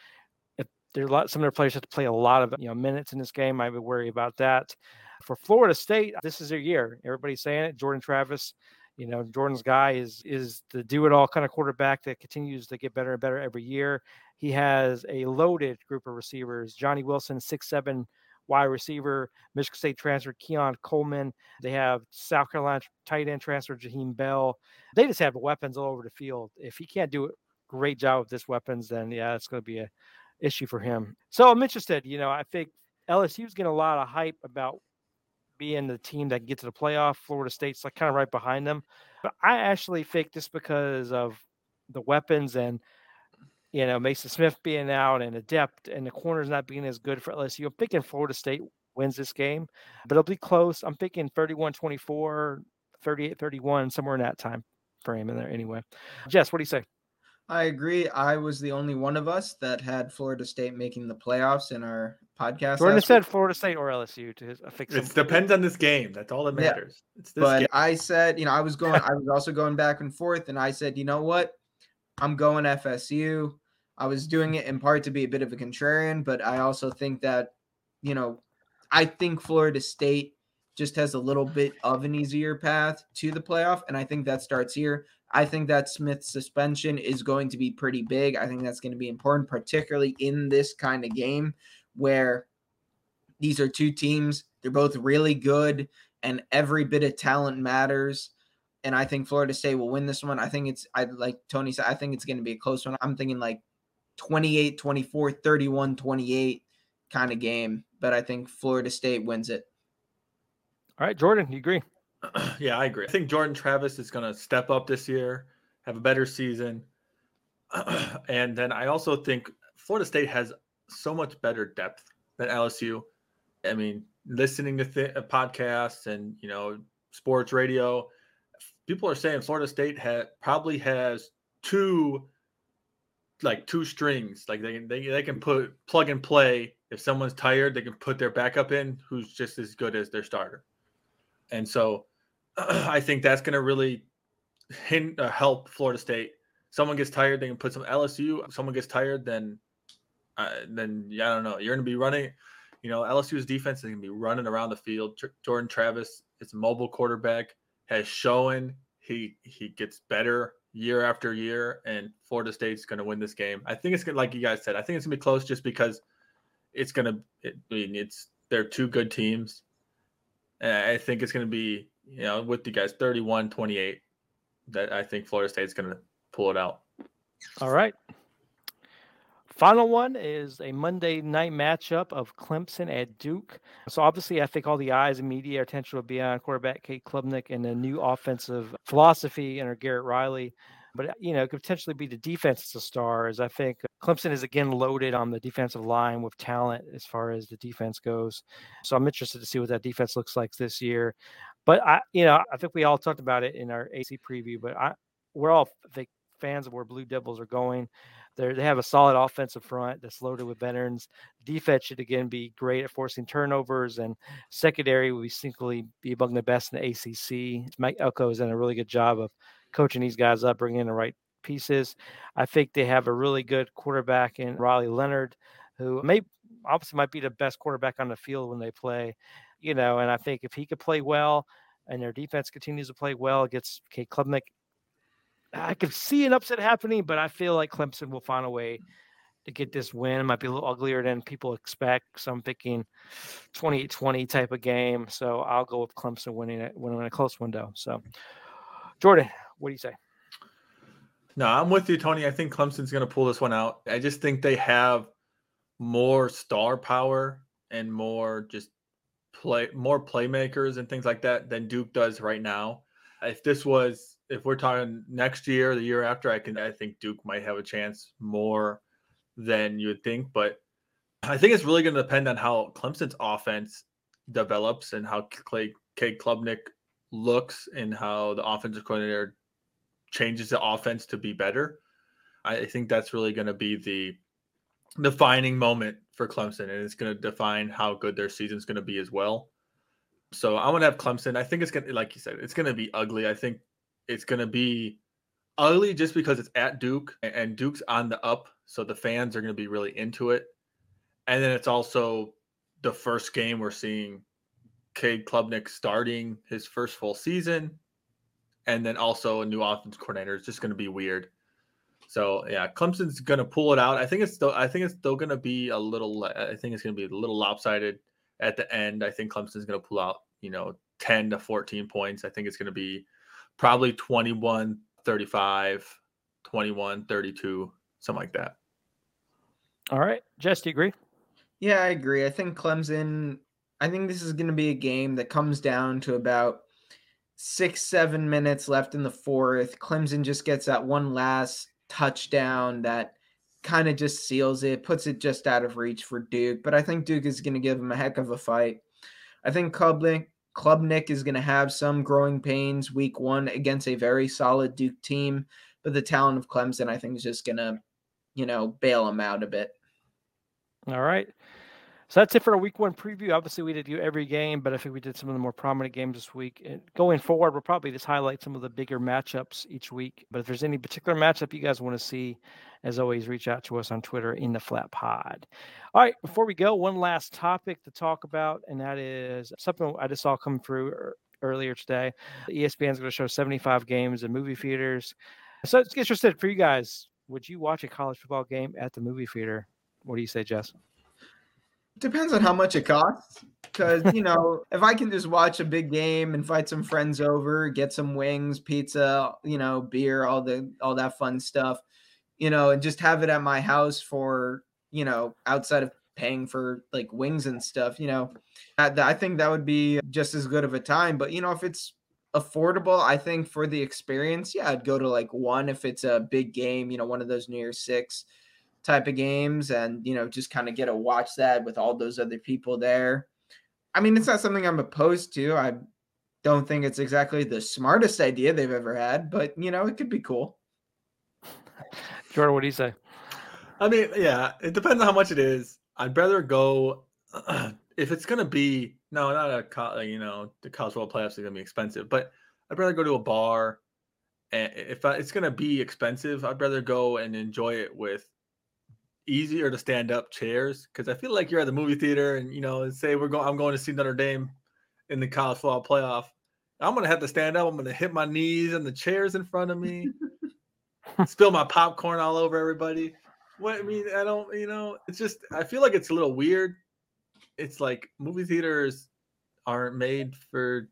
there are a lot some of their players have to play a lot of you know minutes in this game. I would worry about that. For Florida State, this is their year. Everybody's saying it. Jordan Travis, you know, Jordan's guy is is the do it all kind of quarterback that continues to get better and better every year. He has a loaded group of receivers. Johnny Wilson, six seven wide receiver, Michigan State transfer Keon Coleman. They have South Carolina tight end transfer Jaheim Bell. They just have weapons all over the field. If he can't do a great job with this weapons, then yeah, it's going to be a issue for him. So I'm interested. You know, I think LSU's getting a lot of hype about being the team that can get to the playoff. Florida State's like kind of right behind them. But I actually think just because of the weapons and you know Maason Smith being out and adept and the corners not being as good for LSU, I'm thinking Florida State wins this game, but it'll be close. I'm thinking 31-24, 38-31, somewhere in that time frame in there anyway. Jess, what do you say? I agree. I was the only one of us that had Florida State making the playoffs in our podcast. Jordan said Florida State or LSU to uh, fix it. depends on this game. That's all that matters. Yeah. but game. I said, you know, I was going, I was also going back and forth, and I said, you know what? I'm going FSU. I was doing it in part to be a bit of a contrarian, but I also think that, you know, I think Florida State just has a little bit of an easier path to the playoff. And I think that starts here. I think that Smith's suspension is going to be pretty big. I think that's going to be important, particularly in this kind of game where these are two teams. They're both really good, and every bit of talent matters. And I think Florida State will win this one. I think it's, I like Tony said, I think it's going to be a close one. I'm thinking like 28 24, 31 28 kind of game, but I think Florida State wins it. All right, Jordan, you agree? yeah, I agree. I think Jordan Travis is going to step up this year, have a better season. and then I also think Florida State has so much better depth than LSU. I mean, listening to th- uh, podcasts and, you know, sports radio, people are saying Florida State ha- probably has two like two strings like they, they they can put plug and play if someone's tired they can put their backup in who's just as good as their starter and so I think that's going to really hint, uh, help Florida State. Someone gets tired, they can put some LSU. Someone gets tired, then uh, then yeah, I don't know. You're going to be running. You know, LSU's defense is going to be running around the field. Tr- Jordan Travis is a mobile quarterback, has shown he he gets better year after year, and Florida State's going to win this game. I think it's going like you guys said. I think it's going to be close just because it's going to. It, I mean, it's they're two good teams. I think it's going to be you know, with you guys 31 28, that I think Florida State's going to pull it out. All right. Final one is a Monday night matchup of Clemson at Duke. So obviously, I think all the eyes and media attention will be on quarterback Cade Klubnik and the new offensive philosophy under Garrett Riley. But you know, it could potentially be the defense as a star. As I think Clemson is again loaded on the defensive line with talent as far as the defense goes. So I'm interested to see what that defense looks like this year. But I, you know, I think we all talked about it in our AC preview. But I, we're all think fans of where Blue Devils are going. They they have a solid offensive front that's loaded with veterans. Defense should again be great at forcing turnovers, and secondary will be simply be among the best in the ACC. Mike Elko has done a really good job of coaching these guys up, bringing in the right pieces. I think they have a really good quarterback in Riley Leonard, who may obviously might be the best quarterback on the field when they play you know, and I think if he could play well and their defense continues to play well against Cade Klubnik, I could see an upset happening, but I feel like Clemson will find a way to get this win. It might be a little uglier than people expect. So I'm thinking 28-20 type of game. So I'll go with Clemson winning it, winning a close window. So Jordan, what do you say? No, I'm with you, Tony. I think Clemson's going to pull this one out. I just think they have more star power and more just play more playmakers and things like that than Duke does right now. If this was if we're talking next year, the year after, I can I think Duke might have a chance more than you would think. But I think it's really going to depend on how Clemson's offense develops and how Clay Cade Klubnik looks and how the offensive coordinator changes the offense to be better. I think that's really going to be the defining moment for Clemson, and it's going to define how good their season's going to be as well. So I'm going to have Clemson. I think it's going to, like you said, it's going to be ugly. I think it's going to be ugly just because it's at Duke and Duke's on the up. So the fans are going to be really into it. and then it's also the first game we're seeing Cade Klubnik starting his first full season, and then also a new offense coordinator. It's just going to be weird. So yeah, Clemson's going to pull it out. I think it's still. I think it's still going to be a little. I think it's going to be a little lopsided at the end. I think Clemson's going to pull out. You know, ten to fourteen points. I think it's going to be probably 21 35 21 32 something like that all right jess do you agree yeah i agree i think clemson i think this is going to be a game that comes down to about six seven minutes left in the fourth clemson just gets that one last touchdown that kind of just seals it puts it just out of reach for duke but i think duke is going to give him a heck of a fight i think Klubnik, Klubnik is going to have some growing pains week one against a very solid Duke team, but the talent of Clemson, I think, is just going to, you know, bail him out a bit. All right. So that's it for a week one preview. Obviously, we did do every game, but I think we did some of the more prominent games this week. And going forward, we'll probably just highlight some of the bigger matchups each week. But if there's any particular matchup you guys want to see, as always, reach out to us on Twitter in the Flat Pod. All right, before we go, one last topic to talk about, and that is something I just saw come through earlier today. ESPN is going to show 75 games in movie theaters. So it's interested for you guys. Would you watch a college football game at the movie theater? What do you say, Jess? Depends on how much it costs. Because, you know, if I can just watch a big game, invite some friends over, get some wings, pizza, you know, beer, all the all that fun stuff, you know, and just have it at my house for, you know, outside of paying for like wings and stuff, you know, I, I think that would be just as good of a time. But, you know, if it's affordable, I think for the experience, yeah, I'd go to like one if it's a big game, you know, one of those New Year's Six type of games and you know just kind of get to watch that with all those other people there. I mean it's not something i'm opposed to. I don't think it's exactly the smartest idea they've ever had but you know it could be cool. Jordan what do you say? I mean yeah it depends on how much it is. I'd rather go if it's gonna be no not a you know the college world playoffs are gonna be expensive but i'd rather go to a bar and if it's gonna be expensive i'd rather go and enjoy it with easier to stand up chairs because I feel like you're at the movie theater and you know, say we're going I'm going to see Notre Dame in the college football playoff. I'm gonna have to stand up. I'm gonna hit my knees and the chairs in front of me, spill my popcorn all over everybody. What I mean, I don't, you know, it's just I feel like it's a little weird. It's like movie theaters aren't made for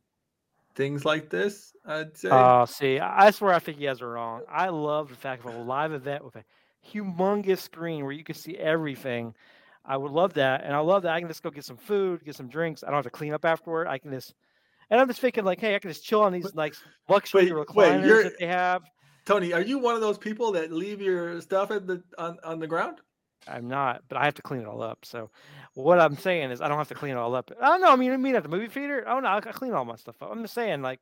things like this. I'd say. Oh, uh, see, I swear I think you guys are wrong. I love the fact of a live event with a humongous screen where you can see everything. I would love that, and I love that I can just go get some food, get some drinks. I don't have to clean up afterward. I can just, and I'm just thinking like, hey, I can just chill on these nice luxury wait, recliners wait, that they have. Tony, are you one of those people that leave your stuff at the on, on the ground? I'm not, but I have to clean it all up. So what I'm saying is I don't have to clean it all up. I don't know. I mean, I mean at the movie theater, oh, I don't know. I clean all my stuff up. I'm just saying, like,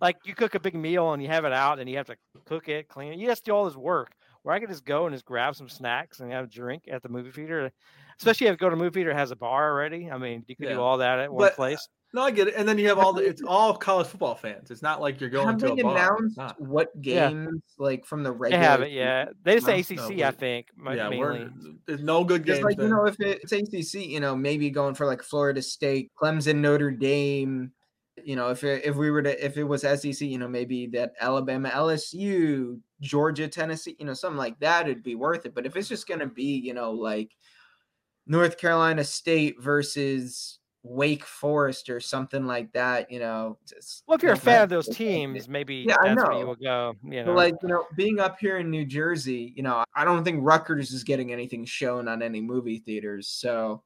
like you cook a big meal and you have it out and you have to cook it, clean it. You to do all this work where I could just go and just grab some snacks and have a drink at the movie theater. Especially if you go to a movie theater has a bar already. I mean, you could yeah. do all that at one place. No, I get it. And then you have all the it's all college football fans. It's not like you're going have to they a bar. announced what games yeah. like from the regular? They have it, yeah. They just say ACC, no, I think. Yeah, mainly. there's no good games. like you know, if it's ACC, you know, maybe going for like Florida State, Clemson, Notre Dame, you know, if it, if we were to if it was SEC, you know, maybe that Alabama, LSU, Georgia, Tennessee, you know, something like that, it'd be worth it. But if it's just gonna be, you know, like North Carolina State versus Wake Forest or something like that, you know. Just, well, if you're a fan of those teams, maybe yeah, I know. you will go. You know, like you know, being up here in New Jersey, you know, I don't think Rutgers is getting anything shown on any movie theaters, so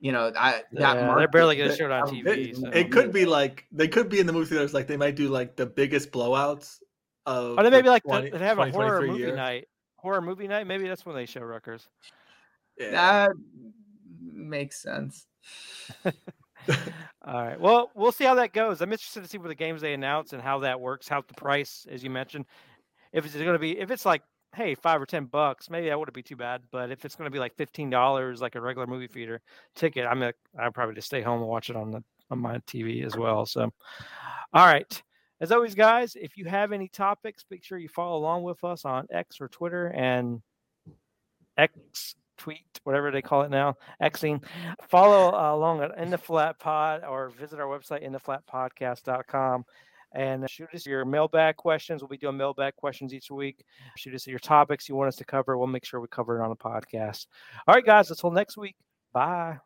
you know, I yeah, they're barely going to show it on TV. It, so. it, could be like they could be in the movie theaters, like they might do like the biggest blowouts of. Or they maybe like 20, they have a horror movie year. night. Horror movie night. Maybe that's when they show Rutgers. Yeah. That makes sense. All right. Well, we'll see how that goes. I'm interested to see what the games they announce and how that works. How the price, as you mentioned, if it's going to be, if it's like hey, five or ten bucks, maybe that wouldn't be too bad. But if it's going to be like fifteen dollars, like a regular movie theater ticket, I'm gonna I'll probably just stay home and watch it on the on my TV as well. So, all right. As always, guys, if you have any topics, make sure you follow along with us on X or Twitter and X tweet, whatever they call it now, Xing. Follow uh, along at In the Flat Pod or visit our website, intheflatpodcast.com and shoot us your mailbag questions. We'll be doing mailbag questions each week. Shoot us your topics you want us to cover. We'll make sure we cover it on the podcast. All right, guys, until next week. Bye.